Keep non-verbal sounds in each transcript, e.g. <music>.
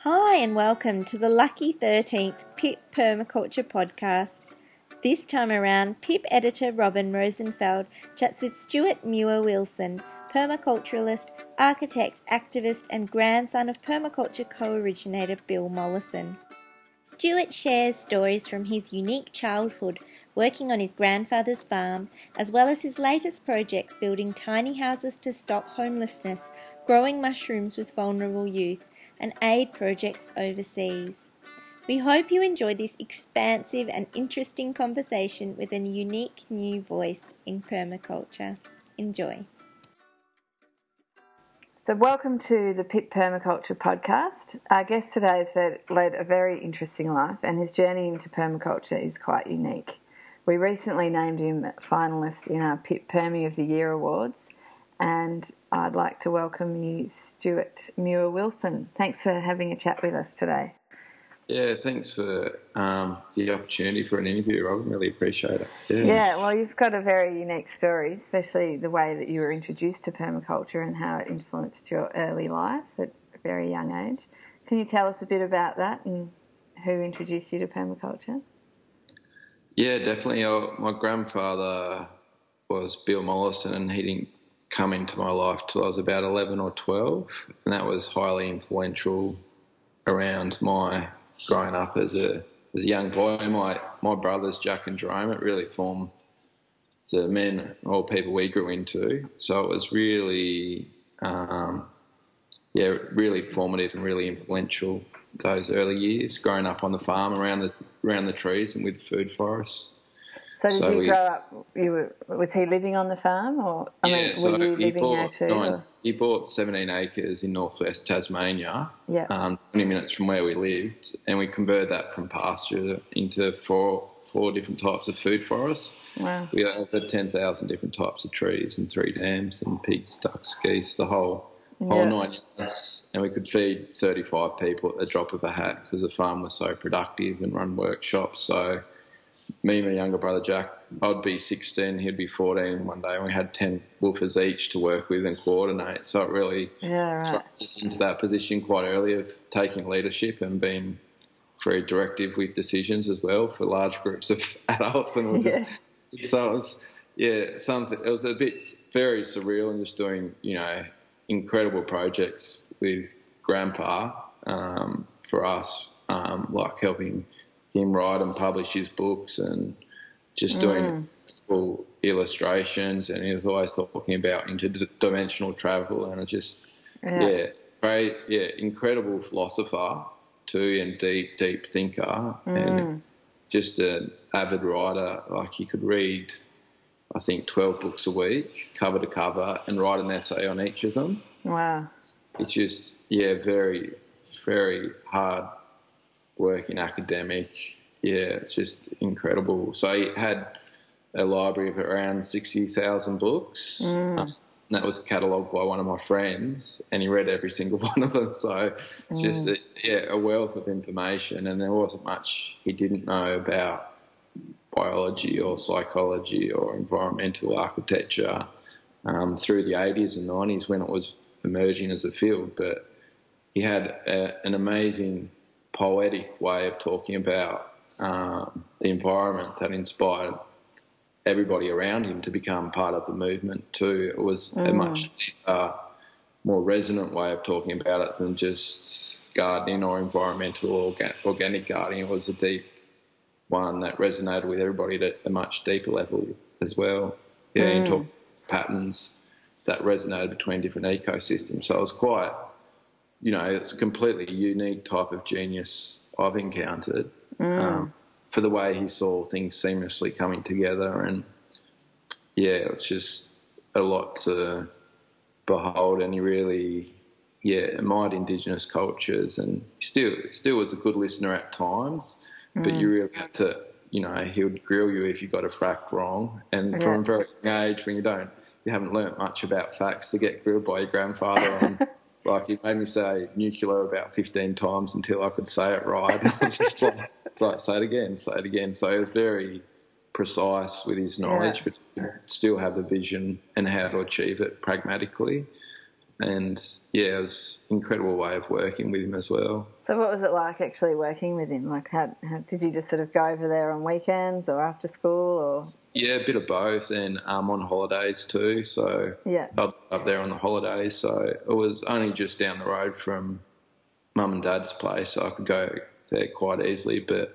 Hi, and welcome to the Lucky 13th PIP Permaculture Podcast. This time around, PIP editor Robin Rosenfeld chats with Stuart Muir Wilson, permaculturalist, architect, activist, and grandson of permaculture co originator Bill Mollison. Stuart shares stories from his unique childhood working on his grandfather's farm, as well as his latest projects building tiny houses to stop homelessness, growing mushrooms with vulnerable youth, and aid projects overseas. We hope you enjoy this expansive and interesting conversation with a unique new voice in permaculture. Enjoy. So, welcome to the Pip Permaculture podcast. Our guest today has led a very interesting life, and his journey into permaculture is quite unique. We recently named him finalist in our Pip Permie of the Year awards, and I'd like to welcome you, Stuart Muir Wilson. Thanks for having a chat with us today. Yeah, thanks for um, the opportunity for an interview, Robin. Really appreciate it. Yeah. yeah, well, you've got a very unique story, especially the way that you were introduced to permaculture and how it influenced your early life at a very young age. Can you tell us a bit about that and who introduced you to permaculture? Yeah, definitely. Uh, my grandfather was Bill Mollison, and he didn't come into my life till I was about 11 or 12, and that was highly influential around my growing up as a as a young boy. My my brothers Jack and Jerome, it really formed the men or people we grew into. So it was really, um, yeah, really formative and really influential those early years, growing up on the farm around the around the trees and with food forests. So did so you we, grow up? You were, was he living on the farm, or I yeah, mean, so were you living bought, there too? Nine, he bought 17 acres in northwest Tasmania, yeah. um, 20 minutes from where we lived, and we converted that from pasture into four four different types of food forests. Wow. We over 10,000 different types of trees and three dams and pigs, ducks, geese, the whole whole yeah. nine yards, and we could feed 35 people at the drop of a hat because the farm was so productive and run workshops. So me and my younger brother Jack, I'd be 16, he'd be 14 one day, and we had 10 WWOOFers each to work with and coordinate. So it really yeah, right. us into that position quite early of taking leadership and being very directive with decisions as well for large groups of <laughs> adults. And just, yeah. so it was, yeah, something, it was a bit very surreal and just doing, you know, incredible projects with Grandpa um, for us, um, like helping him write and publish his books and just doing mm. illustrations. And he was always talking about interdimensional travel, and it's just yeah, yeah great, yeah, incredible philosopher too, and deep, deep thinker, mm. and just an avid writer. Like he could read. I think 12 books a week, cover to cover, and write an essay on each of them. Wow. It's just, yeah, very, very hard working in academic. Yeah, it's just incredible. So he had a library of around 60,000 books. Mm. Um, that was catalogued by one of my friends, and he read every <laughs> single one of them. So it's mm. just a, yeah, a wealth of information, and there wasn't much he didn't know about biology or psychology or environmental architecture um, through the 80s and 90s when it was emerging as a field. But he had a, an amazing poetic way of talking about um, the environment that inspired everybody around him to become part of the movement too. It was mm. a much uh, more resonant way of talking about it than just gardening or environmental or organic gardening. It was a deep one that resonated with everybody at a much deeper level as well. Yeah, mm. talk patterns that resonated between different ecosystems. So it was quite you know, it's a completely unique type of genius I've encountered mm. um, for the way he saw things seamlessly coming together. And yeah, it's just a lot to behold. And he really, yeah, admired Indigenous cultures and still, still was a good listener at times, mm. but you really had to, you know, he would grill you if you got a fact wrong. And yeah. from a very young age, when you don't, you haven't learnt much about facts to get grilled by your grandfather on <laughs> like he made me say nuclear about 15 times until I could say it right. <laughs> it was just like, it's like, say it again, say it again. So he was very precise with his knowledge, yeah. but still have the vision and how to achieve it pragmatically. and yeah, it was an incredible way of working with him as well. So, what was it like actually working with him? Like, how, how did you just sort of go over there on weekends or after school, or? Yeah, a bit of both, and um, on holidays too. So yeah, up, up there on the holidays. So it was only just down the road from mum and dad's place, so I could go there quite easily. But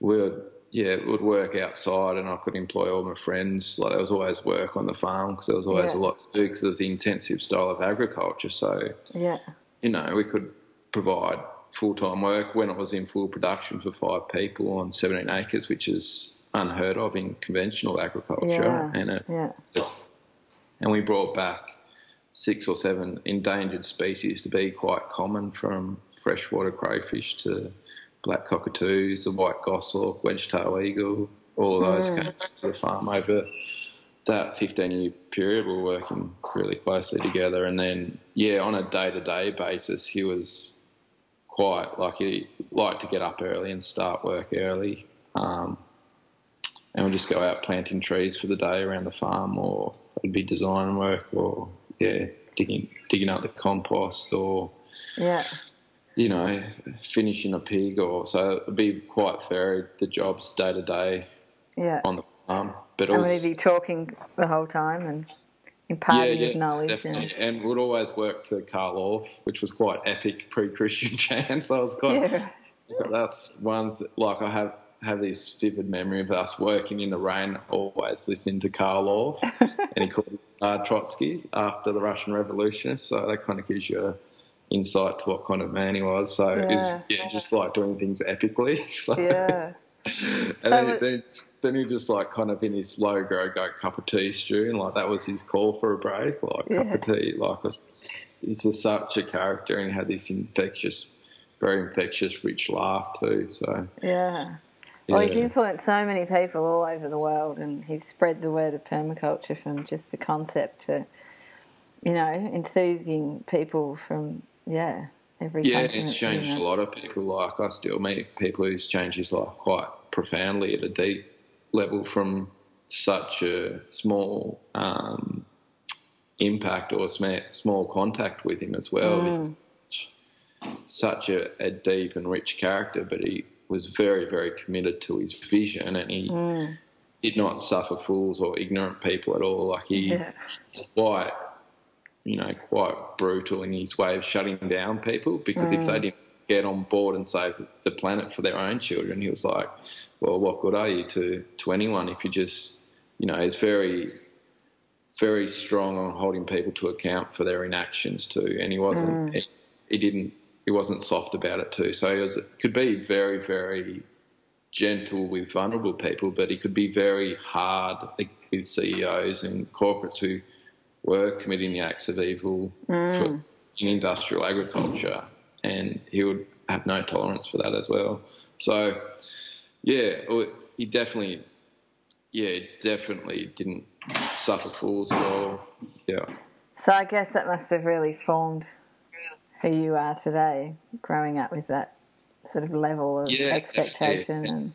we would yeah, it would work outside and I could employ all my friends. Like there was always work on the farm because there was always Yeah. a lot to do because of the intensive style of agriculture. So, yeah, you know, we could provide full-time work when it was in full production for five people on 17 acres, which is unheard of in conventional agriculture. yeah, And it, yeah, and we brought back six or seven endangered species to be quite common from freshwater crayfish to black cockatoos, the white goshawk, wedge-tail eagle, all of those came back to the farm over that 15 year period. We were working really closely together. And then, yeah, on a day to day basis, he was quite like he liked to get up early and start work early. Um, and we'd just go out planting trees for the day around the farm, or it'd be design work, or yeah, digging digging up the compost, or yeah, you know, finishing a pig, or so it'd be quite varied the jobs day to day yeah. on the farm. But And would be talking the whole time and imparting his knowledge? definitely. And we'd always work to Carl Orff, which was quite epic pre-Christian <laughs> chants. I was quite. Yeah, That's one. Th- like I have have this vivid memory of us working in the rain, always listening to Carl Orff, <laughs> and he called uh, Trotsky after the Russian Revolution. So that kind of gives you a insight to what kind of man he was. So Yeah. was yeah, just like doing things epically. <laughs> So, yeah, <laughs> and then, was- then, then he just like kind of in his slow grow go cup of tea stew, and like that was his call for a break, like cup of tea. Like he's just such a character, and he had this infectious, very infectious, rich laugh too. So yeah. Well, he's influenced so many people all over the world, and he's spread the word of permaculture from just the concept to, you know, enthusing people from yeah every Yeah, it's changed a lot of people. Like I still meet people who's changed his life quite profoundly at a deep level from such a small um, impact or small contact with him as well. Mm. Such a, a deep and rich character, but he was very, very committed to his vision, and he Mm. did not suffer fools or ignorant people at all. Like he, Yeah. quite, you know, quite brutal in his way of shutting down people because if they Mm. didn't get on board and save the- planet for their own children, he was like, well, what good are you to, to anyone if you just, you know, he's very, very strong on holding people to account for their inactions too. And he wasn't, he, he didn't, he wasn't soft about it too. So he was, could be very, very gentle with vulnerable people, but he could be very hard with CEOs and corporates who were committing the acts of evil to- in industrial agriculture, and he would have no tolerance for that as well. So, yeah, oh, he definitely, yeah, definitely didn't suffer fools at all. Yeah. So I guess that must have really formed who you are today, growing up with that sort of level of Yeah, expectation yeah. and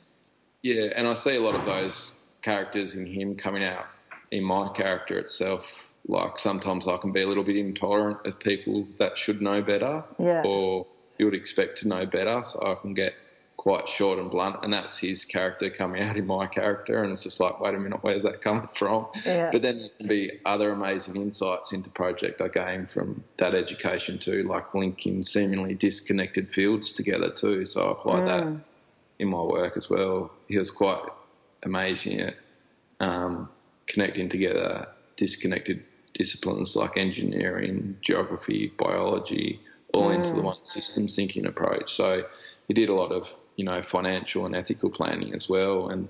Yeah, and I see a lot of those characters in him coming out in my character itself. Like sometimes I can be a little bit intolerant of people that should know better, Yeah. or you would expect to know better. So I can get quite short and blunt, and that's his character coming out in my character, and it's just like, wait a minute, where's that coming from? Yeah. But then there can be other amazing insights into project I gained from that education too, like linking seemingly disconnected fields together too. So I apply that in my work as well. He was quite amazing at um, connecting together disconnected disciplines like engineering, geography, biology, all into the one system thinking approach. So he did a lot of, you know, financial and ethical planning as well, and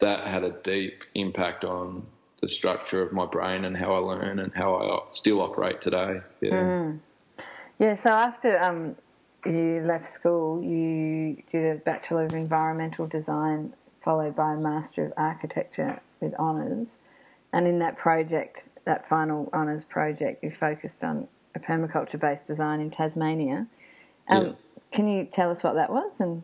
that had a deep impact on the structure of my brain and how I learn and how I still operate today. Yeah. Yeah, so after um, you left school, you did a Bachelor of Environmental Design followed by a Master of Architecture with honours. And in that project, that final honours project, you focused on a permaculture based design in Tasmania. Um, Yeah. Can you tell us what that was? And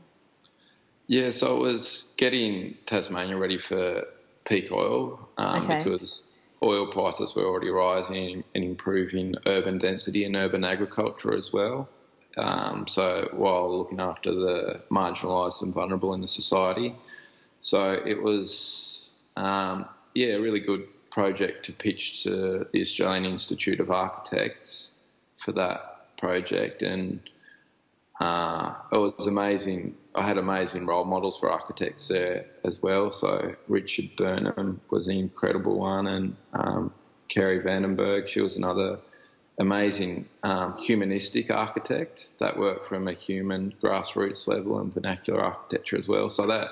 Yeah, so it was getting Tasmania ready for peak oil um, Okay. because oil prices were already rising and improving urban density and urban agriculture as well. Um, so while looking after the marginalised and vulnerable in the society, so it was um, yeah a really good project to pitch to the Australian Institute of Architects for that project, and uh, it was amazing. I had amazing role models for architects there as well. So Richard Burnham was an incredible one, and um, Kerry Vandenberg, she was another amazing um, humanistic architect that worked from a human grassroots level and vernacular architecture as well. So that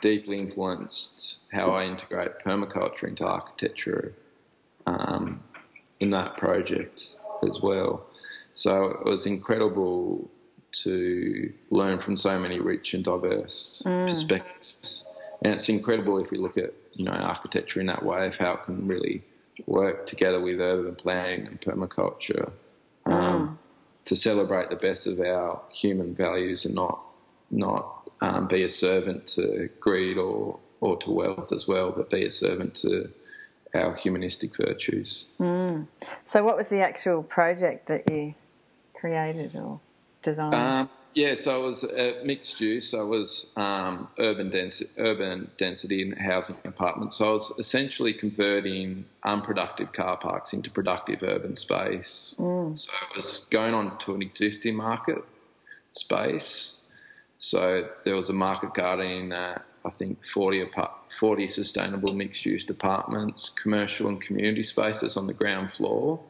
deeply influenced how I integrate permaculture into architecture um, in that project as well. So it was incredible to learn from so many rich and diverse mm. perspectives. And it's incredible if we look at you know architecture in that way of how it can really work together with urban planning and permaculture um, mm. to celebrate the best of our human values and not not um, be a servant to greed or or to wealth as well, but be a servant to our humanistic virtues. Mm. So, what was the actual project that you created or designed? Um, yeah, so it was a mixed use. So it was um, urban, density, urban density in housing apartments. So I was essentially converting unproductive car parks into productive urban space. Mm. So it was going on to an existing market space. So there was a market garden that I think 40, 40 sustainable mixed use apartments, commercial and community spaces on the ground floor,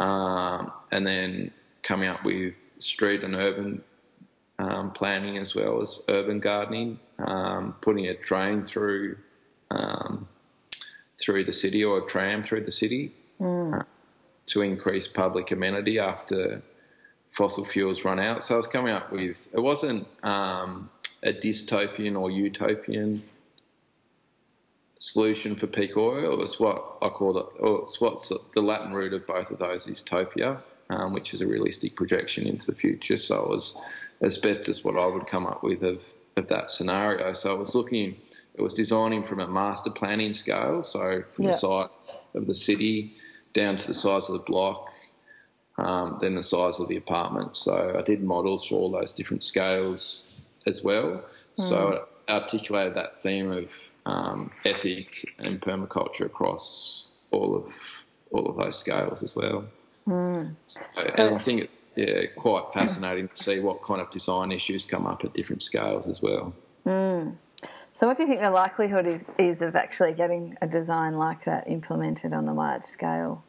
um, and then coming up with street and urban um, planning as well as urban gardening, um, putting a train through um, through the city or a tram through the city mm. uh, to increase public amenity after fossil fuels run out. So I was coming up with it wasn't um, a dystopian or utopian solution for peak oil. It's what I call it. Or it's what's the Latin root of both of those is topia, um, which is a realistic projection into the future. So it was as best as what I would come up with of, of that scenario. So I was looking, it was designing from a master planning scale, so from yeah. the size of the city down to the size of the block, um, then the size of the apartment. So I did models for all those different scales as well. Mm. So I articulated that theme of um, ethic and permaculture across all of all of those scales as well. Mm. So, and I think it's yeah, quite fascinating to see what kind of design issues come up at different scales as well. Mm. So, what do you think the likelihood is, is of actually getting a design like that implemented on a large scale?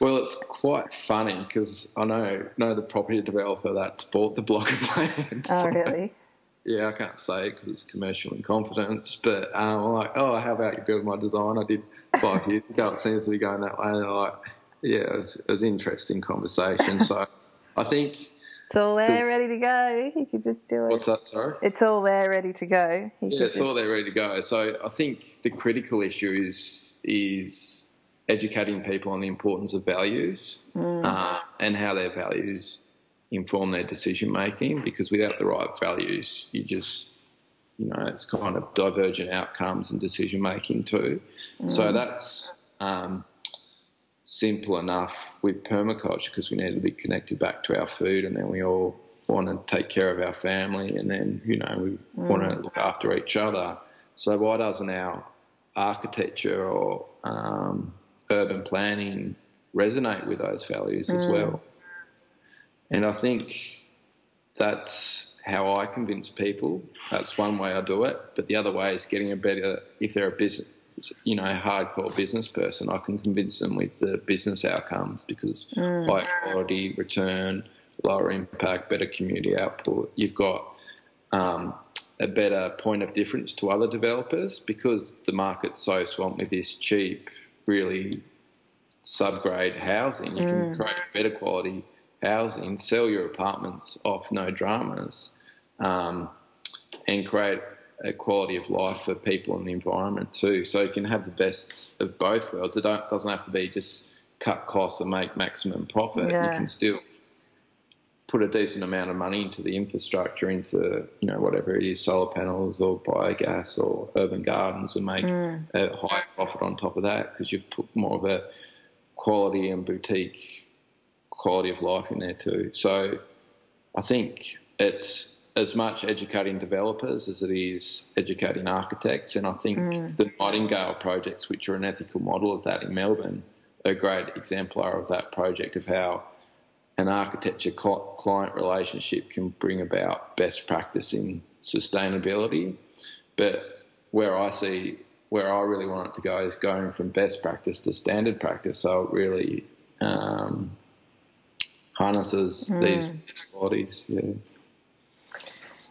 Well, it's quite funny because I know know the property developer that's bought the block of land. Oh, <laughs> so, really? Yeah, I can't say it because it's commercial in confidence. But um, I'm like, oh, how about you build my design? I did five years ago. It seems to be going that way. And like, yeah, it was, it was interesting conversation. so I think it's all there, the, ready to go. You could just do it. What's that? Sorry. It's all there, ready to go. You yeah, it's just... all there, ready to go. So I think the critical issue is is educating people on the importance of values mm. uh, and how their values inform their decision making. Because without the right values, you just you know it's kind of divergent outcomes and decision making too. Mm. So that's um, simple enough with permaculture because we need to be connected back to our food and then we all want to take care of our family and then, you know, we mm. want to look after each other. So why doesn't our architecture or um, urban planning resonate with those values mm. as well? And I think that's how I convince people. That's one way I do it. But the other way is getting a better, if they're a business, you know, hardcore business person, I can convince them with the business outcomes because mm. high quality return, lower impact, better community output. You've got um, a better point of difference to other developers because the market's so swamped with this cheap, really subgrade housing. You mm. can create better quality housing, sell your apartments off no dramas, um, and create quality of life for people and the environment too. So you can have the best of both worlds. It doesn't have to be just cut costs and make maximum profit. Yeah. You can still put a decent amount of money into the infrastructure, into you know whatever it is, solar panels or biogas or urban gardens, and make Mm. a high profit on top of that because you've put more of a quality and boutique quality of life in there too. So I think it's as much educating developers as it is educating architects, and I think the Nightingale projects, which are an ethical model of that in Melbourne, are a great exemplar of that project of how an architecture cl- client relationship can bring about best practice in sustainability. But where I see where I really want it to go is going from best practice to standard practice. So it really um, harnesses these, these qualities. Yeah.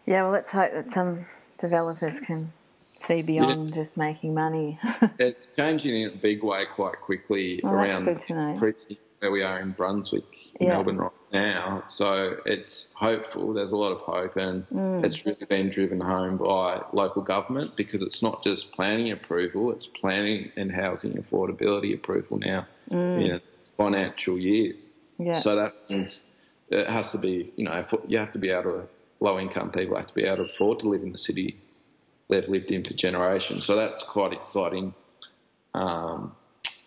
Yeah, well, let's hope that some developers can see beyond just making money. <laughs> It's changing in a big way quite quickly Well, around good to know. pretty- where we are in Brunswick, Yeah. Melbourne right now. So it's hopeful. There's a lot of hope, and Mm. it's really been driven home by local government because it's not just planning approval; it's planning and housing affordability approval now in a financial year. Mm. yeah. So that means it has to be, you know, you have to be able to, low income people have to be able to afford to live in the city they've lived in for generations. So that's quite exciting um,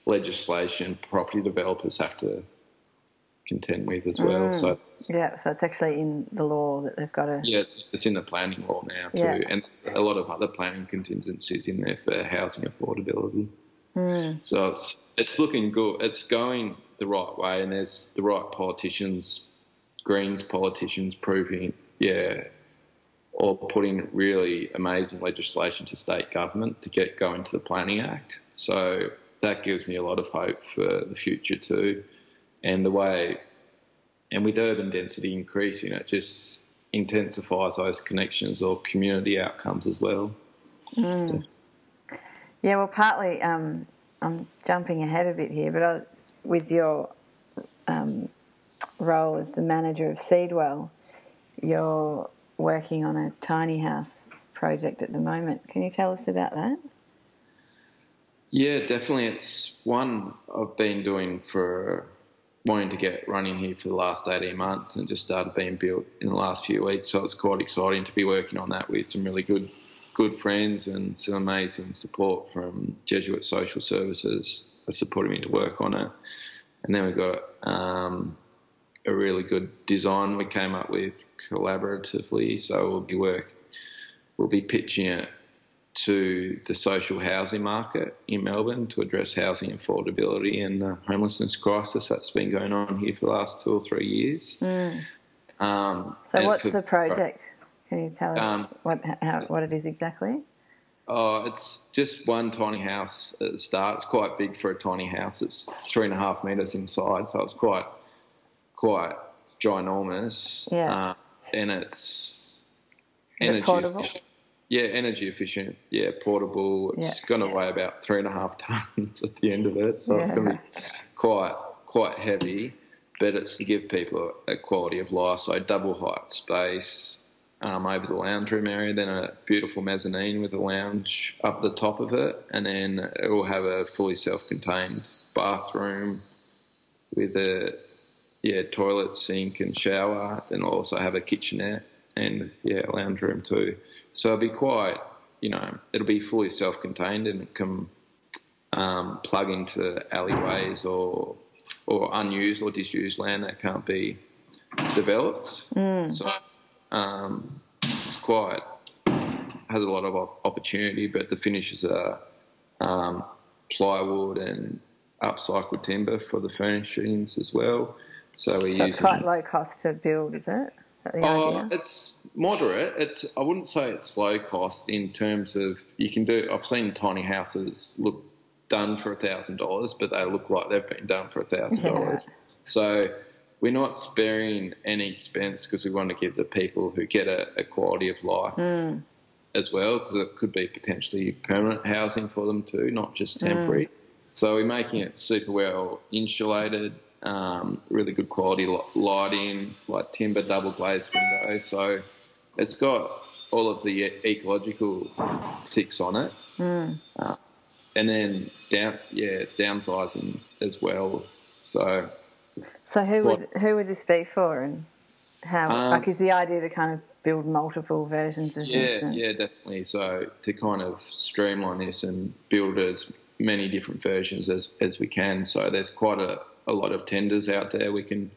legislation property developers have to contend with as well. So it's- yeah, so it's actually in the law that they've got to. yeah, it's, it's in the planning law now too, Yeah. and a lot of other planning contingencies in there for housing affordability. So it's it's looking good. It's going the right way, and there's the right politicians, Greens politicians, proving yeah, or putting really amazing legislation to state government to get going to the Planning Act. So that gives me a lot of hope for the future too, and the way, and with urban density increasing, it just intensifies those connections or community outcomes as well. Yeah, well, partly um, I'm jumping ahead a bit here, but I, with your um, role as the manager of Seedwell, you're working on a tiny house project at the moment. Can you tell us about that? Yeah, definitely. It's one I've been doing for wanting to get running here for the last 18 months and just started being built in the last few weeks. So it's quite exciting to be working on that with some really good good friends and some amazing support from Jesuit Social Services that supported me to work on it. And then we've got um, a really good design we came up with collaboratively. So we'll be work, we'll be pitching it to the social housing market in Melbourne to address housing affordability and the homelessness crisis that's been going on here for the last two or three years. Um, So, what's for- the project? Can you tell us Um, what how, what it is exactly? Oh, it's just one tiny house at the start. It's quite big for a tiny house. It's three and a half metres inside, so it's quite quite ginormous. Yeah. Uh, and it's Is it portable? efficient. Yeah, energy efficient. Yeah, portable. It's Yeah. going to weigh about three and a half <laughs> tons at the end of it, so it's going to be quite quite heavy. But it's to give people a quality of life. So double height space um, over the lounge room area, then a beautiful mezzanine with a lounge up the top of it, and then it will have a fully self-contained bathroom with a yeah toilet, sink, and shower. Then I'll also have a kitchenette and yeah lounge room too. So it'll be quite you know it'll be fully self-contained and it can um, plug into alleyways or or unused or disused land that can't be developed. So um, it's quite has a lot of opportunity, but the finishes are um, plywood and upcycled timber for the furnishings as well. So we So use it's quite low cost to build, is it? Is idea? it's moderate. It's I wouldn't say it's low cost in terms of you can do. I've seen tiny houses look done for a thousand dollars, but they look like they've been done for <laughs> a thousand dollars. So we're not sparing any expense because we want to give the people who get a, a quality of life Hmm. as well, because it could be potentially permanent housing for them too, not just temporary. So we're making it super well insulated, um, really good quality li- lighting, like timber double glazed windows. So it's got all of the ecological ticks on it. Uh, and then down, yeah, downsizing as well. So So who would who would this be for? And How Um, like is the idea to kind of build multiple versions of this? Yeah, and- yeah, definitely. So to kind of streamline this and build as many different versions as, as we can. So there's quite a, a lot of tenders out there we can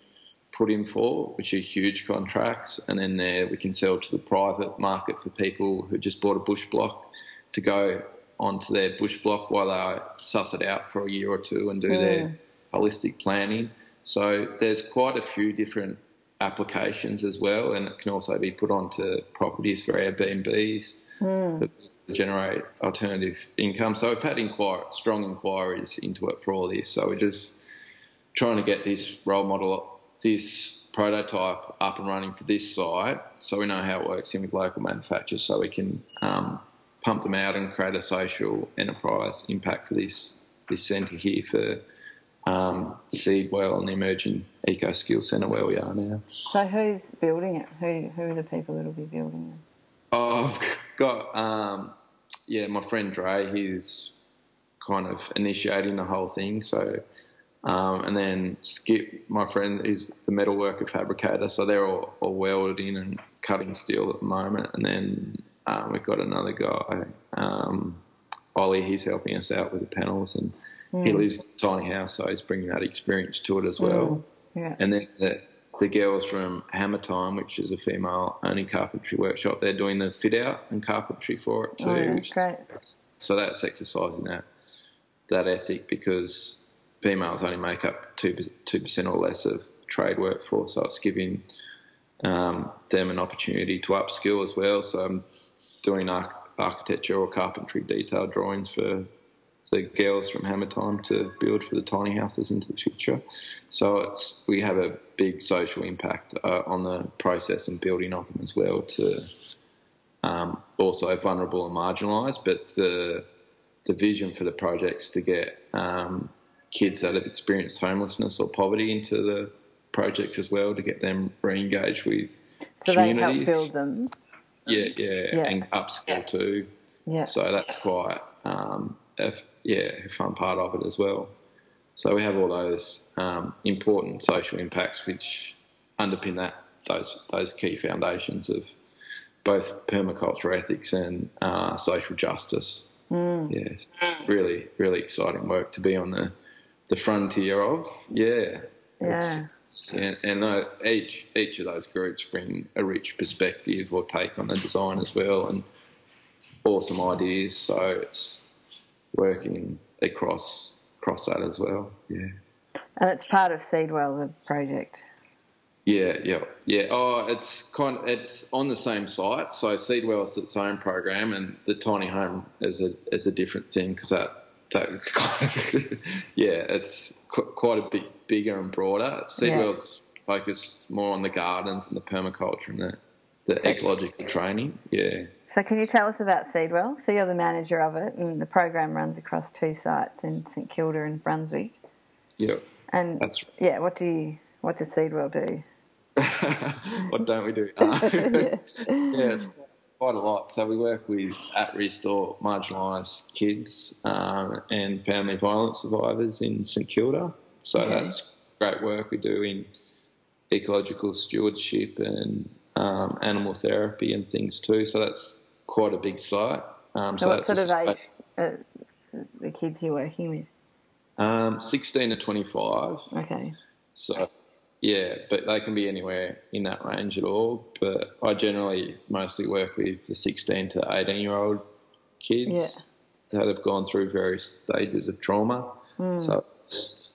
put in for, which are huge contracts, and then there we can sell to the private market for people who just bought a bush block to go onto their bush block while they suss it out for a year or two and do their holistic planning. So there's quite a few different applications as well, and it can also be put onto properties for Airbnbs hmm. to generate alternative income. So we've had inquir- strong inquiries into it for all this. So we're just trying to get this role model, this prototype up and running for this site, so we know how it works in with local manufacturers, so we can um, pump them out and create a social enterprise impact for this this centre here for um, Seedwell and the Emerging Eco Skill Centre where we are now. So who's building it? Who who are the people that'll be building it? Oh, I've got um, yeah, my friend Dre. He's kind of initiating the whole thing. So, um, and then Skip, my friend, is the metalworker fabricator. So they're all, all welding and cutting steel at the moment. And then um, we've got another guy, um, Ollie. He's helping us out with the panels, and he lives in a tiny house, so he's bringing that experience to it as well. Yeah. And then the, the girls from Hammer Time, which is a female only carpentry workshop, they're doing the fit out and carpentry for it too. Oh, yeah, which is- great. so that's exercising that that ethic because females only make up two two percent or less of trade workforce. So it's giving um, them an opportunity to upskill as well. So I'm doing arch- architecture or carpentry detail drawings for the girls from Hammer Time to build for the tiny houses into the future. So it's we have a big social impact uh, on the process and building of them as well to um, also vulnerable and marginalised. But the the vision for the projects to get um, kids that have experienced homelessness or poverty into the projects as well to get them re-engaged with So they communities. help build them. Yeah, yeah, Yeah. and upskill too. Yeah. So that's quite, um, a, yeah, a fun part of it as well. So we have all those um, important social impacts which underpin that those those key foundations of both permaculture ethics and uh, social justice. Mm. Yeah, it's really really exciting work to be on the the frontier of. Yeah, Yeah. and, and uh, each each of those groups bring a rich perspective or take on the design as well, and awesome ideas. So it's working across across that as well. Yeah, And it's part of Seedwell, the project. yeah, yeah, yeah. Oh, it's kind. Of, it's on the same site. So Seedwell is its own program, and the tiny home is a is a different thing because that that <laughs> yeah, it's qu- quite a bit bigger and broader. Seedwell's focused more on the gardens and the permaculture and the the ecological training. Yeah. So can you tell us about Seedwell? So you're the manager of it, and the program runs across two sites in St Kilda and Brunswick. Yeah. And That's yeah, what do you what does Seedwell do? <laughs> what don't we do? Uh, <laughs> yeah, it's quite a lot. So we work with at-risk or marginalised kids um, and family violence survivors in St Kilda. So Okay. that's great work we do in ecological stewardship and um, animal therapy and things too. So that's quite a big site. Um, So, what sort of age uh, the kids you're working with? Um, 16 to 25. Okay. So, yeah, but they can be anywhere in that range at all. But I generally mostly work with the 16 to 18 year old kids Yeah. that have gone through various stages of trauma. So, it's,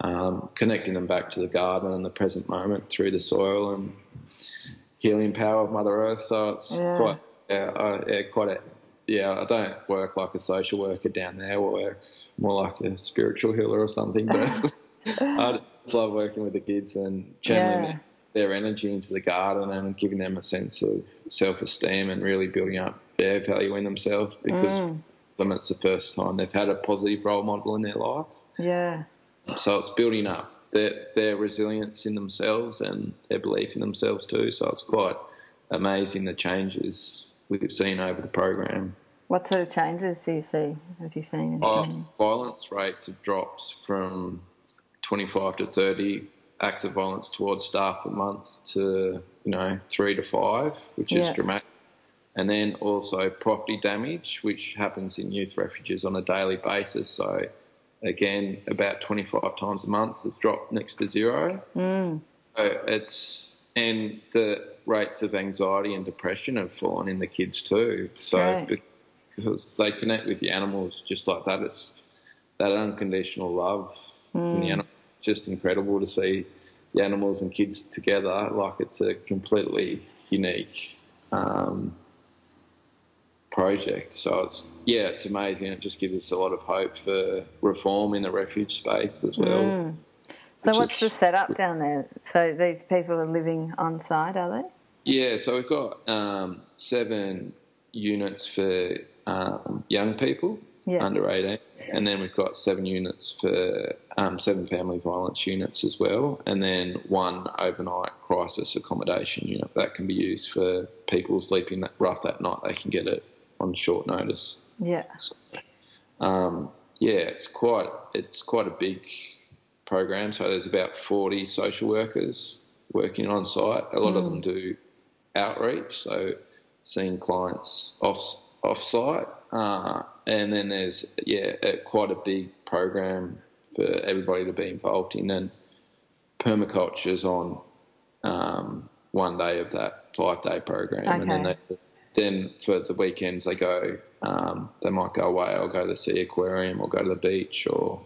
um, connecting them back to the garden and the present moment through the soil and healing power of Mother Earth. So it's Yeah. quite, yeah, uh, yeah, quite a, yeah, I don't work like a social worker down there. I work more like a spiritual healer or something. But <laughs> I <sighs> just love working with the kids and channeling Yeah. their energy into the garden and giving them a sense of self-esteem and really building up their value in themselves because Mm. for them it's the first time they've had a positive role model in their life. Yeah. So it's building up their their resilience in themselves and their belief in themselves too. So it's quite amazing the changes we've seen over the program. What sort of changes do you see? Have you seen Oh, anything? violence rates have dropped from 25 to 30 acts of violence towards staff a month to you know three to five, which is dramatic. And then also property damage, which happens in youth refuges on a daily basis. So again, about 25 times a month, it's dropped next to zero. Mm. So it's and the rates of anxiety and depression have fallen in the kids too. So Right. because they connect with the animals just like that, it's that unconditional love from the animal. Just incredible to see the animals and kids together. Like it's a completely unique um, project. So it's yeah, it's amazing. It just gives us a lot of hope for reform in the refuge space as well. Mm. So what's the setup down there? So these people are living on site, are they? Yeah, so we've got um, seven units for um, young people Yeah. under 18, and then we've got seven units for um, seven family violence units as well, and then one overnight crisis accommodation unit that can be used for people sleeping that rough that night. They can get it on short notice. Yeah. Um, yeah, it's quite it's quite a big program. So there's about 40 social workers working on site. A lot of them do outreach, so seeing clients off off site, uh, and then there's yeah a, quite a big program for everybody to be involved in, and permaculture's on um, one day of that five day program, and then they then for the weekends they go. Um, they might go away or go to the sea aquarium or go to the beach or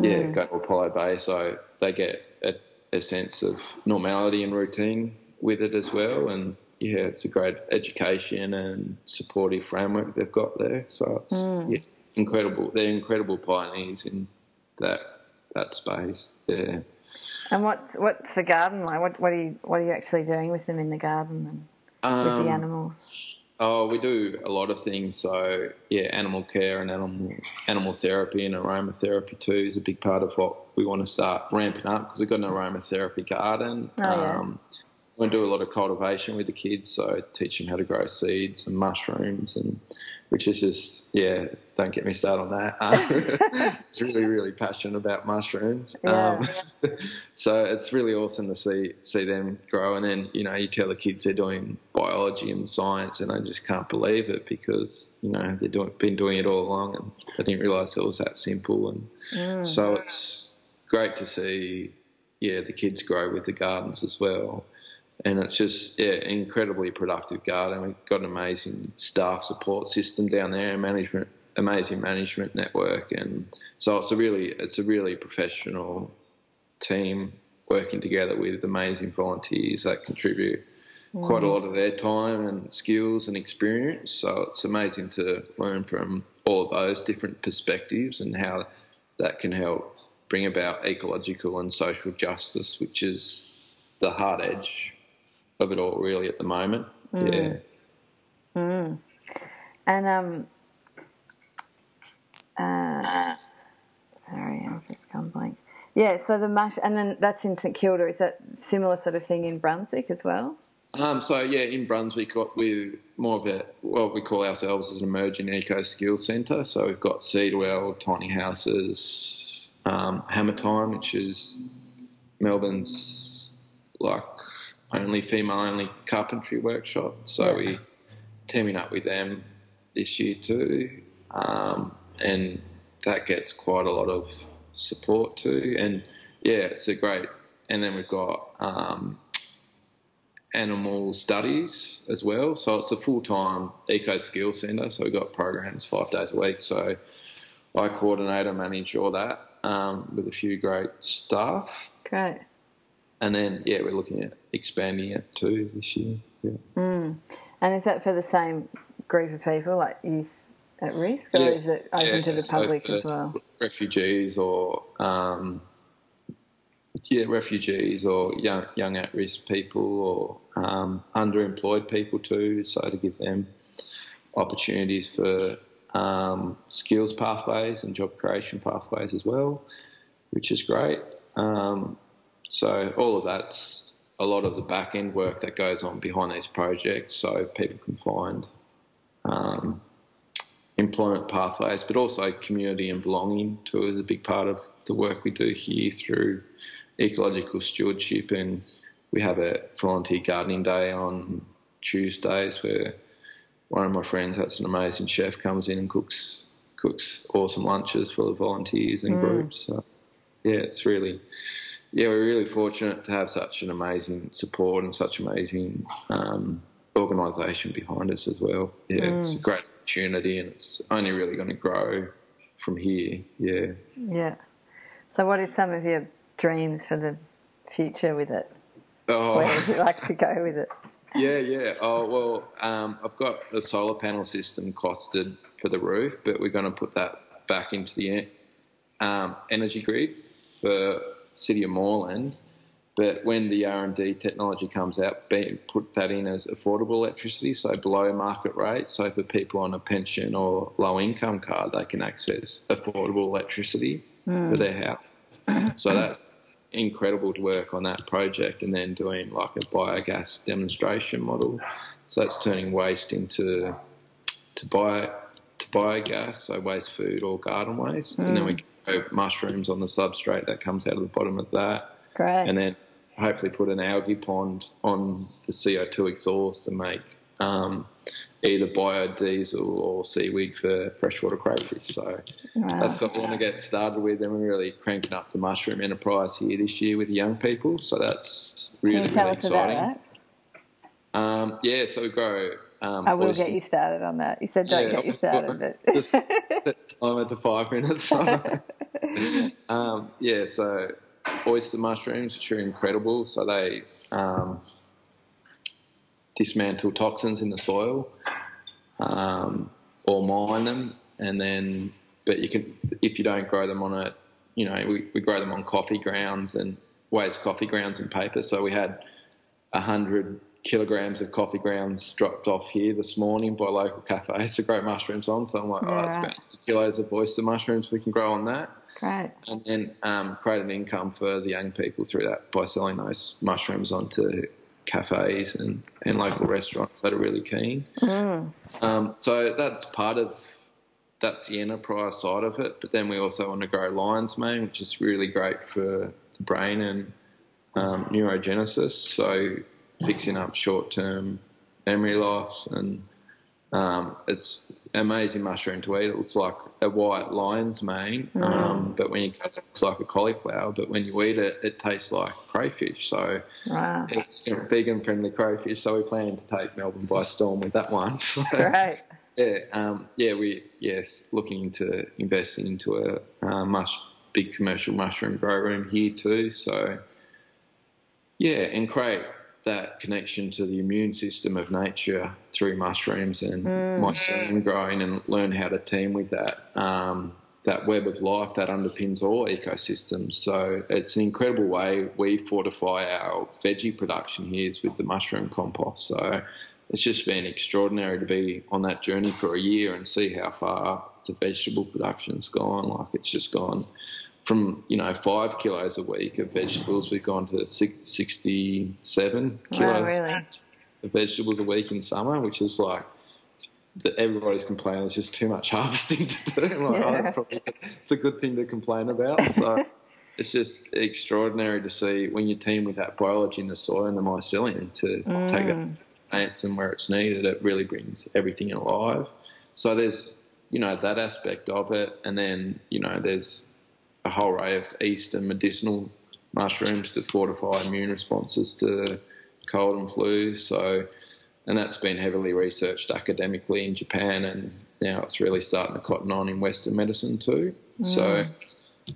yeah, go to Apollo Bay. So they get a, a sense of normality and routine with it as well. And yeah, it's a great education and supportive framework they've got there. So it's yeah, incredible. They're incredible pioneers in that that space. Yeah. And what's what's the garden like? What what are you what are you actually doing with them in the garden and with the Um, animals? Oh, we do a lot of things. So yeah, animal care and animal animal therapy and aromatherapy too is a big part of what we want to start ramping up because we've got an aromatherapy garden. Oh, yeah. um, we do a lot of cultivation with the kids, so teach them how to grow seeds and mushrooms, and which is just yeah. Don't get me started on that. Um, it's <laughs> <laughs> really really passionate about mushrooms. Yeah. Um, <laughs> so it's really awesome to see see them grow, and then you know you tell the kids they're doing biology and science, and they just can't believe it because you know they've doing, been doing it all along, and they didn't realise it was that simple. And so it's great to see, yeah, the kids grow with the gardens as well. And it's just yeah, incredibly productive garden. We've got an amazing staff support system down there, management, amazing management network, and so it's a really it's a really professional team working together with amazing volunteers that contribute quite a mm. lot of their time and skills and experience. So it's amazing to learn from all of those different perspectives and how that can help bring about ecological and social justice, which is the hard edge of it all, really, at the moment. Yeah. Mm. And um, uh, sorry, I've just gone blank. Yeah, so the mash, and then that's in St Kilda. Is that similar sort of thing in Brunswick as well? Um, so yeah, in Brunswick, got we're more of a well, we call ourselves as an emerging eco skills centre. So we've got Seedwell, tiny houses, um, Hammer Time, which is Melbourne's like only female only carpentry workshop. So Yeah. we teaming up with them this year too, um, and that gets quite a lot of support too. And yeah, it's a great. And then we've got um, animal studies as well. So it's a full time eco skills centre. So we've got programs five days a week. So I coordinate and manage all that um, with a few great staff. Great. And then, yeah, we're looking at expanding it too this year. Yeah. And is that for the same group of people, like youth at risk, or Yeah. is it open Yeah, to the public as well? Refugees or um, yeah, refugees or young young at risk people or um, underemployed people too. So to give them opportunities for um, skills pathways and job creation pathways as well, which is great. Um, so all of that's a lot of the back end work that goes on behind these projects, so people can find um, employment pathways, but also community and belonging too is a big part of the work we do here through ecological stewardship, and we have a volunteer gardening day on Tuesdays where one of my friends, that's an amazing chef, comes in and cooks cooks awesome lunches for the volunteers and mm. groups. So, yeah, it's really yeah, we're really fortunate to have such an amazing support and such amazing um, organisation behind us as well. Yeah, mm. it's a great opportunity, and it's only really going to grow from here. Yeah. Yeah. So, what are some of your dreams for the future with it? Oh. Where would you like to go with it? <laughs> Yeah, yeah. Oh well, um, I've got a solar panel system costed for the roof, but we're going to put that back into the um, energy grid for City of Moreland. But when the R&D technology comes out, put that in as affordable electricity, so below market rate. So for people on a pension or low income card, they can access affordable electricity mm. for their house. So that's incredible to work on that project and then doing like a biogas demonstration model. So that's turning waste into to bio to biogas, so waste food or garden waste, mm. and then we grow mushrooms on the substrate that comes out of the bottom of that. Great. And then hopefully put an algae pond on the CO2 exhaust to make um, either biodiesel or seaweed for freshwater crayfish. So wow. that's what we want to get started with. And we're really cranking up the mushroom enterprise here this year with young people. So that's really, Can you tell really us exciting. About that? Um, yeah, so we grow. Um, I will get you started on that. You said don't yeah, get you started, but <laughs> just set timer to five minutes. <laughs> <laughs> um, yeah, so oyster mushrooms, which are incredible. So they um, dismantle toxins in the soil um, or mine them, and then but you can if you don't grow them on a you know we, we grow them on coffee grounds and waste coffee grounds and paper. So we had a hundred kilograms of coffee grounds dropped off here this morning by local cafes <laughs> to grow mushrooms on. So I'm like, oh, that's about kilos of oyster mushrooms we can grow on that. Great. And then um, create an income for the young people through that by selling those mushrooms onto cafes and, and local restaurants that are really keen. Mm. Um, so that's part of that's the enterprise side of it. But then we also want to grow lion's mane, which is really great for the brain and um, neurogenesis. So fixing up short term memory loss and um, it's amazing mushroom to eat. It looks like a white lion's mane, mm. um, but when you cut it, it's like a cauliflower. But when you eat it, it tastes like crayfish. So wow. it's vegan friendly crayfish. So we plan to take Melbourne by storm with that one. <laughs> So, right. Yeah, um, yeah, we yes looking into investing into a uh, much big commercial mushroom grow room here too. So yeah, and create that connection to the immune system of nature through mushrooms and mm. mycelium growing and learn how to team with that um, that web of life that underpins all ecosystems. So it's an incredible way we fortify our veggie production here is with the mushroom compost. So it's just been extraordinary to be on that journey for a year and see how far the vegetable production's gone. Like it's just gone from you know five kilos a week of vegetables, we've gone to six, 67 kilos wow, really? of vegetables a week in summer, which is like that everybody's complaining there's just too much <laughs> harvesting to do. Like, oh, yeah. oh, probably, it's a good thing to complain about. So <laughs> it's just extraordinary to see when you team with that biology in the soil and the mycelium to mm. take it plants and where it's needed, it really brings everything alive. So there's you know that aspect of it, and then you know there's a whole array of eastern medicinal mushrooms to fortify immune responses to cold and flu. So, and that's been heavily researched academically in Japan, and now it's really starting to cotton on in Western medicine too. Mm. So,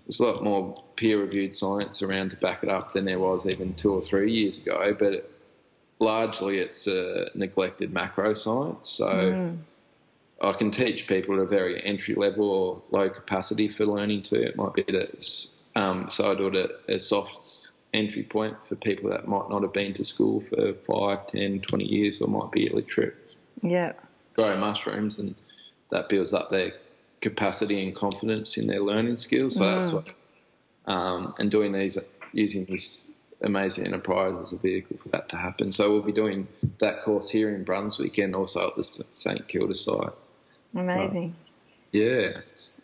there's a lot more peer-reviewed science around to back it up than there was even two or three years ago. But largely, it's a neglected macro science. So. Mm I can teach people at a very entry level or low capacity for learning too. It might be that, um, so I do it at a soft entry point for people that might not have been to school for 5, 10, 20 years or might be illiterate. Yeah. Grow mushrooms and that builds up their capacity and confidence in their learning skills. So mm. that's what, um, and doing these, using this amazing enterprise as a vehicle for that to happen. So we'll be doing that course here in Brunswick and also at the St Kilda site. Amazing. yeah.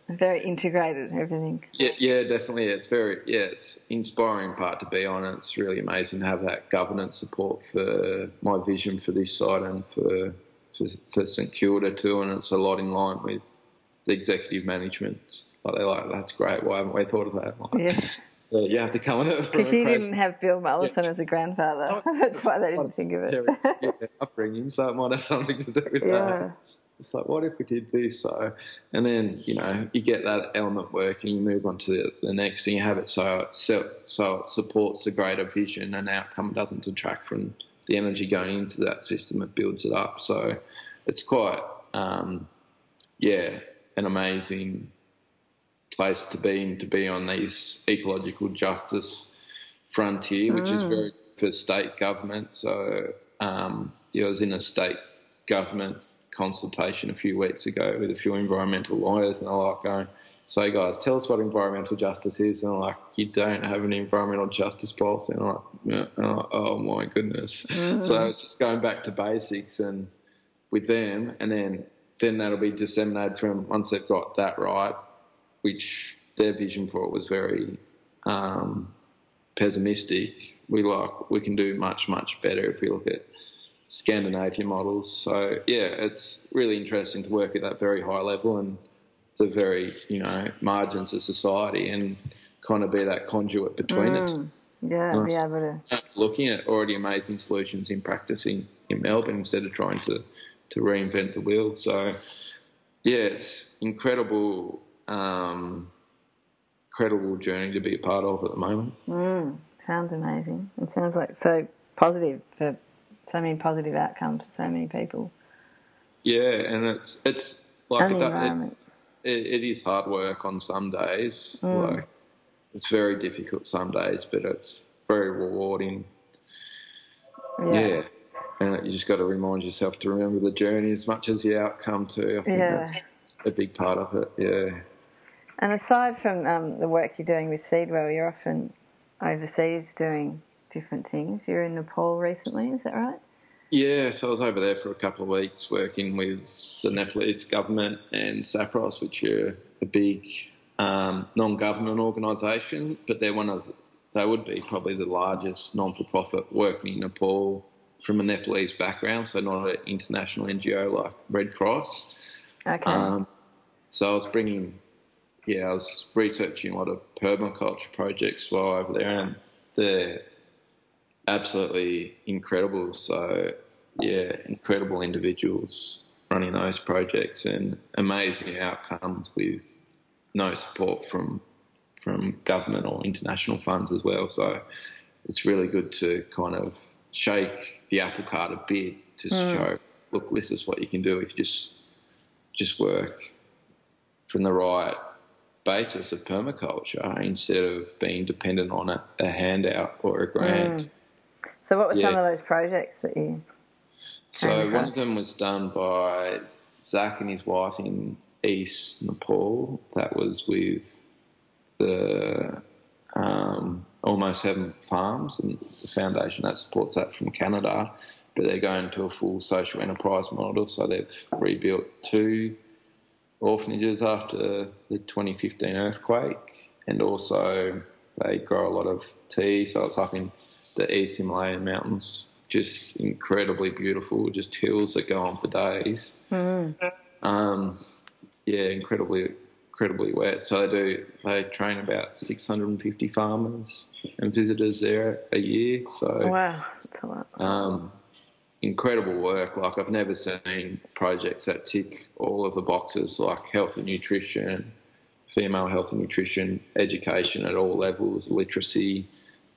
very integrated everything. Yeah, yeah, definitely. It's very yeah, it's inspiring part to be on. It's really amazing to have that governance support for my vision for this site and for for, for St Kilda too. And it's a lot in line with the executive management. Like they're like, that's great. Why haven't we thought of that? Like, Yeah. <laughs> yeah, you have to come on it Because you didn't have Bill Mollison as a grandfather. <laughs> That's why they didn't think of it. yeah, upbringing, so it might have something to do with Yeah. that. It's like, what if we did this? So, and then you know, you get that element working, you move on to the, the next, and you have it so it so, it supports the greater vision and outcome doesn't detract from the energy going into that system. It builds it up. So, it's quite, um, yeah, an amazing place to be in to be on this ecological justice frontier, which is very for state government. So um, yeah, I was in a state government consultation a few weeks ago with a few environmental lawyers, and they're like going, "So guys, tell us what environmental justice is." And I'm like, "You don't have an environmental justice policy." And I'm like, yeah. And I'm like "Oh my goodness!" So I was just going back to basics and with them, and then then that'll be disseminated from once they've got that right, which their vision for it was very um, pessimistic. We like we can do much much better if we look at Scandinavian models. So yeah, it's really interesting to work at that very high level and the very you know margins of society and kind of be that conduit between two. Mm. Yeah, Nice. able to. Uh, um, looking at already amazing solutions in practicing in Melbourne instead of trying to to reinvent the wheel. So yeah, it's incredible. Um, incredible journey to be a part of at the moment. Mm, sounds amazing. It sounds like so positive for so many positive outcomes for so many people. Yeah, and it's it's like it, it, it, it is hard work on some days. Mm. Like it's very difficult some days, but it's very rewarding. Yeah. And you just got to remind yourself to remember the journey as much as the outcome too. I think Yeah. that's a big part of it. Yeah. And aside from um, the work you're doing with Seedwell, you're often overseas doing different things. You're in Nepal recently, is that right? Yeah, so I was over there for a couple of weeks working with the Nepalese government and SAPPROS, which are a big um, non-government organisation, but they're one of they would be probably the largest non-for-profit working in Nepal from a Nepalese background, so not an international NGO like Red Cross. Okay. Um, so I was bringing, yeah, I was researching a lot of permaculture projects while over there, and they're absolutely incredible. So, yeah, incredible individuals running those projects and amazing outcomes with no support from from government or international funds as well. So, it's really good to kind of shake the apple cart a bit to mm. show, look, this is what you can do if you just just work from the right basis of permaculture instead of being dependent on a, a handout or a grant. Mm. So, what were some of those projects that you? So one of them was done by Zach and his wife in East Nepal. That was with the um, Almost Heaven Farms and the foundation that supports that from Canada. But they're going to a full social enterprise model. So they've rebuilt two orphanages after the 2015 earthquake, and also they grow a lot of tea. So it's up in the East Himalayan mountains, just incredibly beautiful, just hills that go on for days. Um, yeah, incredibly, incredibly wet. So they do. They train about 650 farmers and visitors there a year. So Wow, that's a lot. um, incredible work. Like I've never seen projects that tick all of the boxes, like health and nutrition, female health and nutrition, education at all levels, literacy,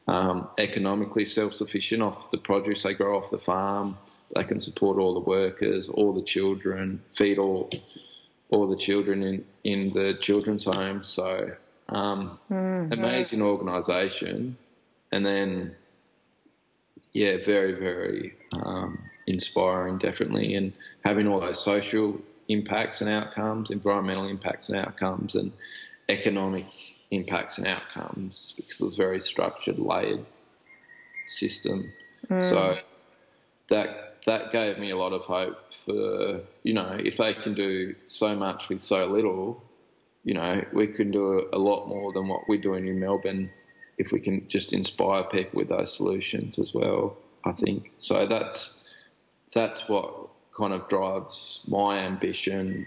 um, economically self-sufficient off the produce they grow off the farm. They can support all the workers, all the children, feed all all the children in, in the children's home. So um, amazing organisation. And then yeah, very, very um, inspiring, definitely, and having all those social impacts and outcomes, environmental impacts and outcomes, and economic impacts and outcomes because it was a very structured, layered system. Mm. So that that gave me a lot of hope for you know if they can do so much with so little, you know, we can do a lot more than what we're doing in Melbourne if we can just inspire people with those solutions as well. I think so. That's that's what kind of drives my ambition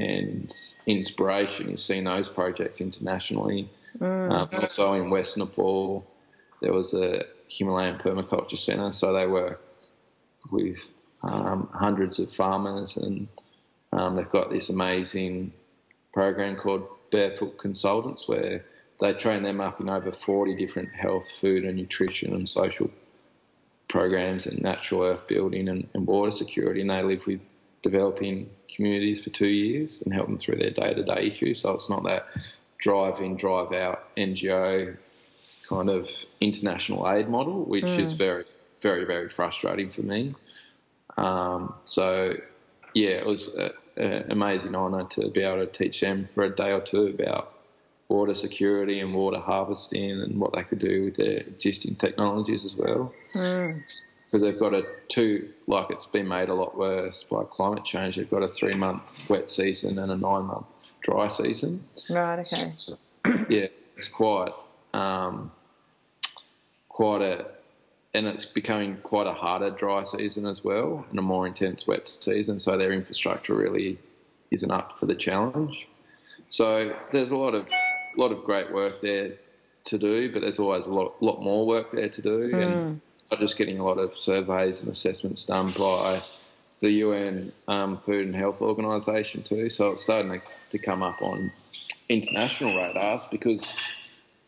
and inspiration is seeing those projects internationally. Mm. Um, also in West Nepal, there was a Himalayan permaculture centre, so they work with um, hundreds of farmers, and um, they've got this amazing program called Barefoot Consultants, where they train them up in over 40 different health, food, and nutrition and social programs and natural earth building and, and water security, and they live with developing communities for two years and help them through their day-to-day issues. So it's not that drive-in, drive-out NGO kind of international aid model, which mm. is very, very, very frustrating for me. Um, so, yeah, it was an amazing honour to be able to teach them for a day or two about water security and water harvesting and what they could do with their existing technologies as well. Mm because they've got a two, like it's been made a lot worse by climate change. They've got a three month wet season and a nine month dry season. Right. Okay. So, <clears throat> yeah, it's quite, um, quite a, and it's becoming quite a harder dry season as well, and a more intense wet season. So their infrastructure really isn't up for the challenge. So there's a lot of, lot of great work there to do, but there's always a lot, lot more work there to do, mm. and just getting a lot of surveys and assessments done by the UN um, Food and Health Organisation too. So it's starting to, to come up on international radars because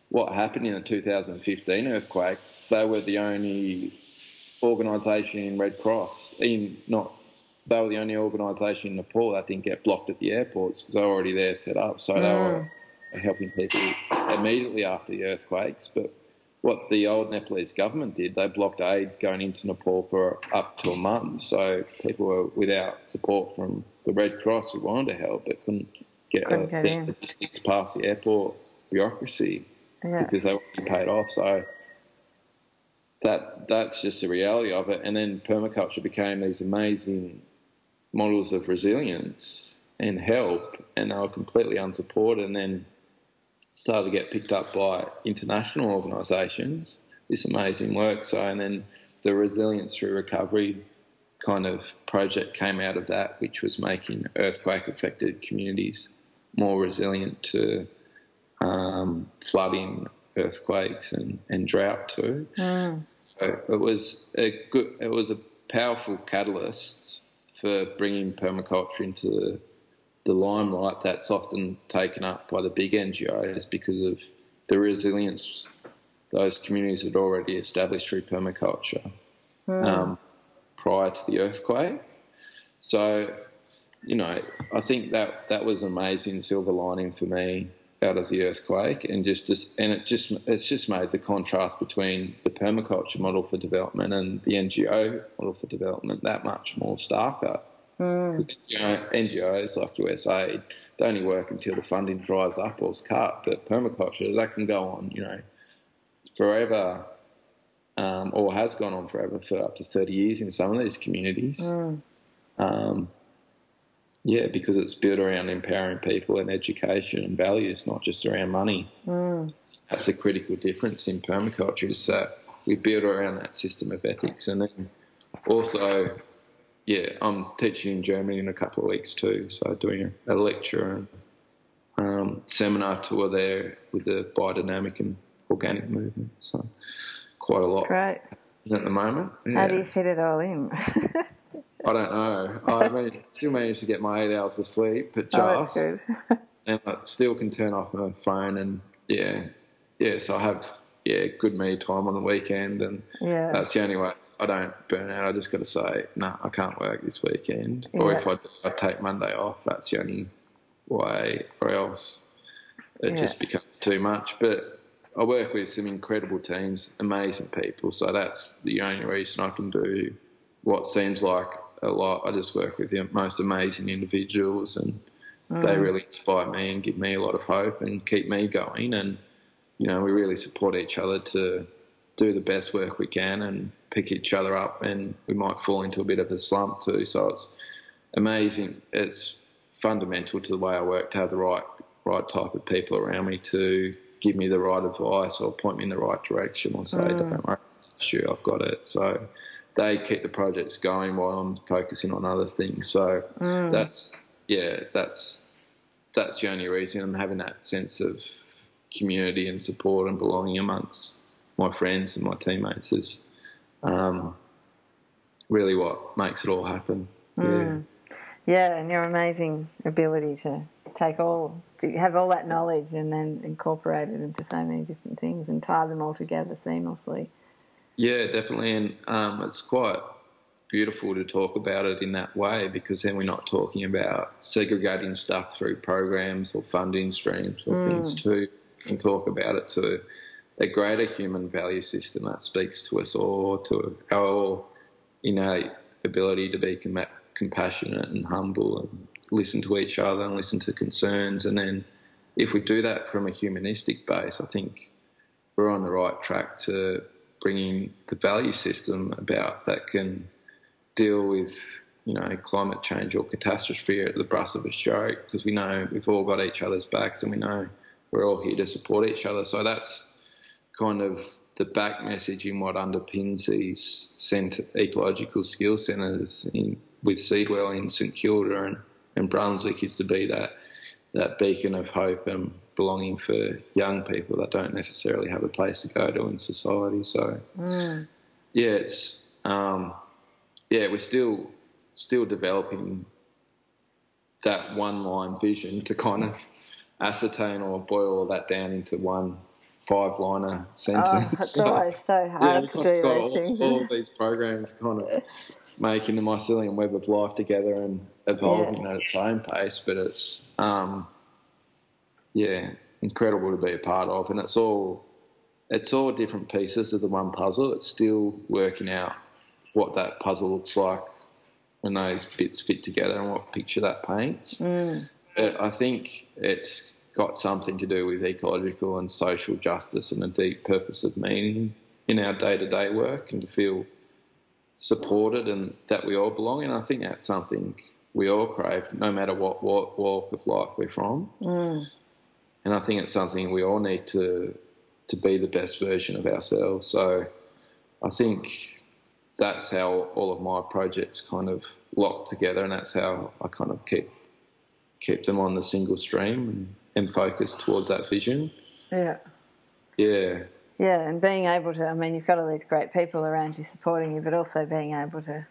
what happened in the 2015 earthquake, they were the only organisation in Red Cross, in not they were the only organisation in Nepal that didn't get blocked at the airports because they were already there set up. So mm. they were helping people immediately after the earthquakes. But what the old Nepalese government did, they blocked aid going into Nepal for up to a month. So people were without support from the Red Cross who wanted to help but couldn't get, couldn't get logistics past the airport bureaucracy yeah. because they weren't paid off. So that that's just the reality of it. And then permaculture became these amazing models of resilience and help, and they were completely unsupported. And then started to get picked up by international organisations. This amazing work. So, and then the resilience through recovery kind of project came out of that, which was making earthquake affected communities more resilient to um, flooding, earthquakes, and, and drought too. Mm. So it was a good, it was a powerful catalyst for bringing permaculture into the limelight that's often taken up by the big NGOs because of the resilience those communities had already established through permaculture mm. um, prior to the earthquake. So, you know, I think that that was an amazing silver lining for me out of the earthquake, and just, just and it just it's just made the contrast between the permaculture model for development and the NGO model for development that much more starker. Because mm. NGOs like USAID, they only work until the funding dries up or is cut. But permaculture, that can go on, you know, forever, um, or has gone on forever for up to 30 years in some of these communities. Mm. Um, yeah, because it's built around empowering people and education and values, not just around money. Mm. That's a critical difference in permaculture is that we build around that system of ethics and then also yeah, I'm teaching in Germany in a couple of weeks too. So doing a, a lecture and um, seminar tour there with the biodynamic and organic movement. So quite a lot. Great. At the moment. Yeah. How do you fit it all in? <laughs> I don't know. I mean, still managed to get my eight hours of sleep, but oh, just oh, <laughs> and I still can turn off my phone and yeah, yeah. So I have yeah good me time on the weekend, and yeah. that's the only way I don't burn out. I just got to say, no, I can't work this weekend. Yeah. Or if I, I take Monday off, that's the only way, or else it yeah. just becomes too much. But I work with some incredible teams, amazing people. So that's the only reason I can do what seems like a lot. I just work with the most amazing individuals, and mm. they really inspire me and give me a lot of hope and keep me going. And you know, we really support each other to do the best work we can and pick each other up, and we might fall into a bit of a slump too. So it's amazing. It's fundamental to the way I work to have the right right type of people around me to give me the right advice or point me in the right direction or say, Mm. don't worry, sure, I've got it. So they keep the projects going while I'm focusing on other things. So Mm. that's, yeah, that's, that's the only reason I'm having that sense of community and support and belonging amongst my friends and my teammates is um, really what makes it all happen. Mm. Yeah, and your amazing ability to take all, have all that knowledge and then incorporate it into so many different things and tie them all together seamlessly. Yeah, definitely, and um, it's quite beautiful to talk about it in that way because then we're not talking about segregating stuff through programs or funding streams or things too. We can talk about it to a greater human value system that speaks to us all, to our innate ability to be com- compassionate and humble and listen to each other and listen to concerns. And then if we do that from a humanistic base, I think we're on the right track to bringing the value system about that can deal with, you know, climate change or catastrophe at the brush of a stroke because we know we've all got each other's backs and we know we're all here to support each other. So that's kind of the back message in what underpins these centre, ecological skill centres in, with Seedwell in St Kilda and, and Brunswick is to be that that beacon of hope and belonging for young people that don't necessarily have a place to go to in society. So yeah, it's um, yeah, we're still still developing that one line vision to kind of ascertain or boil all that down into one five liner sentence. Oh, it's always so <laughs> Yeah, hard we've to do got those all, things. all these programs kind of making the mycelium web of life together and evolving at its own pace, but it's um, yeah, incredible to be a part of, and it's all it's all different pieces of the one puzzle. It's still working out what that puzzle looks like when those bits fit together and what picture that paints. But I think it's got something to do with ecological and social justice and a deep purpose of meaning in our day to day work and to feel supported and that we all belong. And I think that's something we all crave, no matter what walk, walk of life we're from. Mm. And I think it's something we all need to to be the best version of ourselves. So I think that's how all of my projects kind of lock together, and that's how I kind of keep keep them on the single stream and, and focus towards that vision. Yeah. Yeah, Yeah, and being able to, I mean, you've got all these great people around you supporting you, but also being able to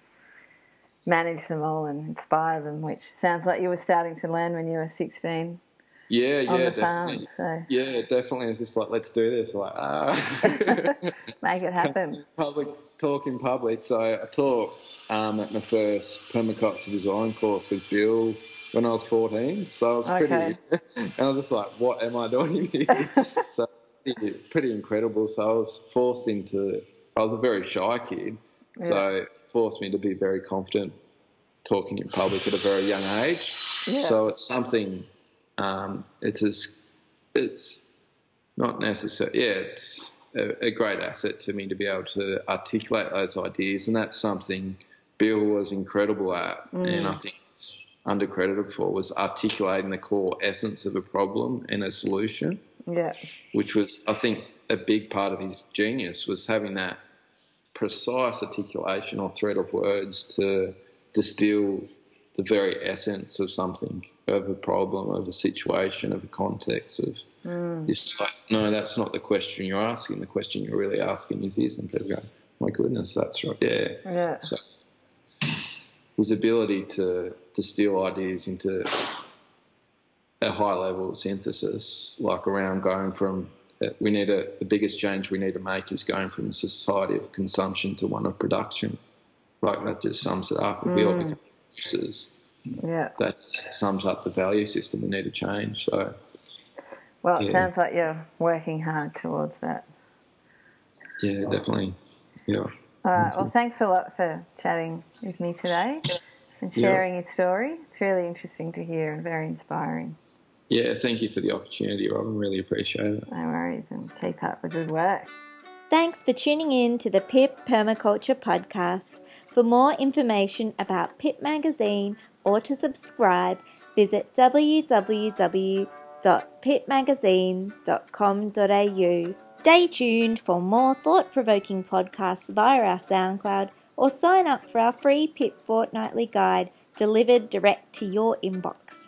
manage them all and inspire them, which sounds like you were starting to learn when you were 16 yeah, on yeah, the farm. So Yeah, definitely. It's just like let's do this. Like ah. <laughs> make it happen. <laughs> public talk in public. So I taught um, at my first permaculture design course with Bill when I was 14. So I was pretty, <laughs> and I was just like, what am I doing <laughs> here? <laughs> so pretty, pretty incredible. So I was forced into, I was a very shy kid. So it forced me to be very confident talking in public at a very young age. Yeah. So it's something, um, it's as, it's not necessary. Yeah, it's a, a great asset to me to be able to articulate those ideas, and that's something Bill was incredible at, and I think it's undercredited for was articulating the core essence of a problem and a solution, Yeah. which was I think a big part of his genius was having that precise articulation or thread of words to distill the very essence of something, of a problem, of a situation, of a context, of mm. it's like, no, that's not the question you're asking. The question you're really asking is this, and people go, my goodness, that's right, yeah. Yeah. So his ability to to steal ideas into a high level of synthesis, like around going from uh, we need a the biggest change we need to make is going from a society of consumption to one of production. Like that just sums it up. If we all become producers, Yeah. that sums up the value system we need to change. So Well, it Yeah. sounds like you're working hard towards that. yeah, definitely, yeah. All right. Well, thanks a lot for chatting with me today and Yeah. sharing your story. It's really interesting to hear and very inspiring. Yeah, thank you for the opportunity, Robin. Really appreciate it. No worries and keep up the good work. Thanks for tuning in to the PIP Permaculture Podcast. For more information about PIP Magazine or to subscribe, visit www www.pipmagazine.com.au. Stay tuned for more thought provoking podcasts via our SoundCloud or sign up for our free Pip Fortnightly Guide delivered direct to your inbox.